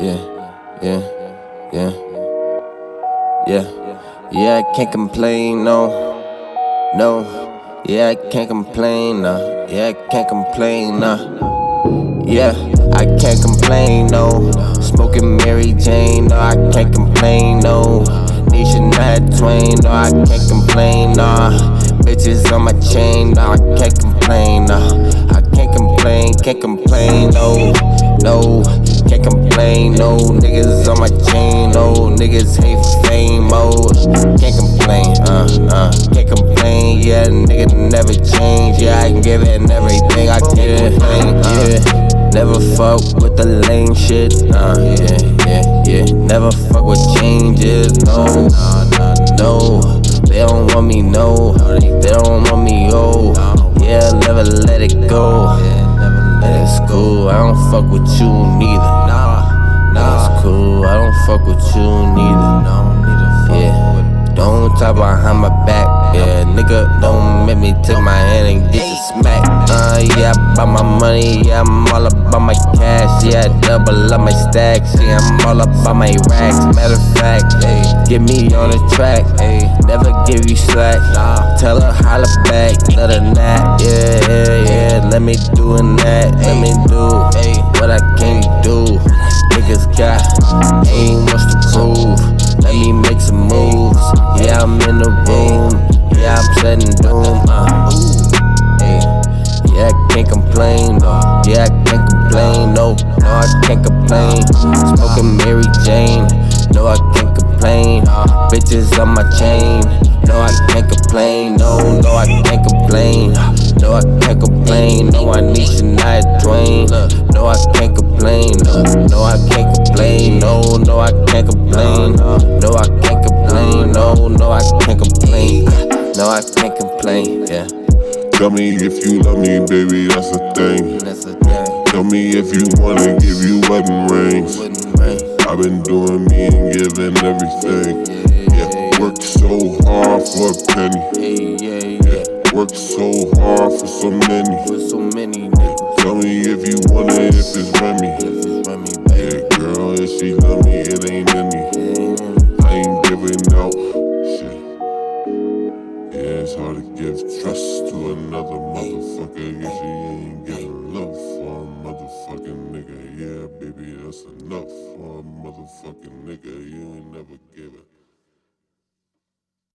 yeah, yeah, yeah, yeah, yeah. I can't complain, no, no. Yeah, I can't complain, nah. Yeah, I can't complain, nah. Yeah, I can't complain, no. Smoking Mary Jane, no, I can't complain, no. Nisha Nat Twain, no, I can't complain, nah. Bitches on my chain, no, I can't complain, nah. I can't complain, can't complain, no, no. Can't complain, no niggas on my chain, no niggas hate fame, oh. Can't complain, uh, uh, can't complain, yeah, nigga never change, yeah, I can give it everything, I can't complain, yeah. Never fuck with the lame shit, uh, yeah, yeah, yeah. Never fuck with changes, no, no. They don't want me, no. They don't fuck with you neither. Nah, nah, it's cool, I don't fuck with you neither. Yeah, don't talk behind my back. Yeah, nigga, don't make me take my hand and get you smacked. Uh, yeah, I buy my money, yeah, I'm all about my cash. Yeah, I double up my stacks. Yeah, I'm all about my racks. Matter of fact, hey, get me on the track. Hey, never give you slack. Tell her holla back, let her nap. Yeah, yeah, yeah. Let me do that. Let me do what I can't do. Niggas got ain't much to prove. Let me make some moves. Yeah, I'm in the room. Yeah, I'm setting doom. Uh, hey. Yeah, I can't complain. Yeah, I can't complain. No, no, I can't complain. Smoking Mary Jane. No, I can't complain. Bitches on my chain. No, I can't complain. Complain. No, I Shania Twain. No, I can't complain. No, no, I can't complain. No, no, I can't complain. No, I can't complain. No, no, I can't complain. No, I can't complain. Yeah, Tell me if you love me, baby, that's the thing. that's a thing. Tell me if you wanna give you wedding rings. I've been doing me and giving everything. Yeah, worked so hard for a penny. Yeah, yeah. Worked so hard for so many. For so many me if you want it, if it's Remy. Yeah, girl, if she love me, it ain't any. I ain't giving out shit. Yeah, it's hard to give trust to another motherfucker if she ain't giving love for a motherfucking nigga. Yeah, baby, that's enough for a motherfucking nigga. You ain't never give it.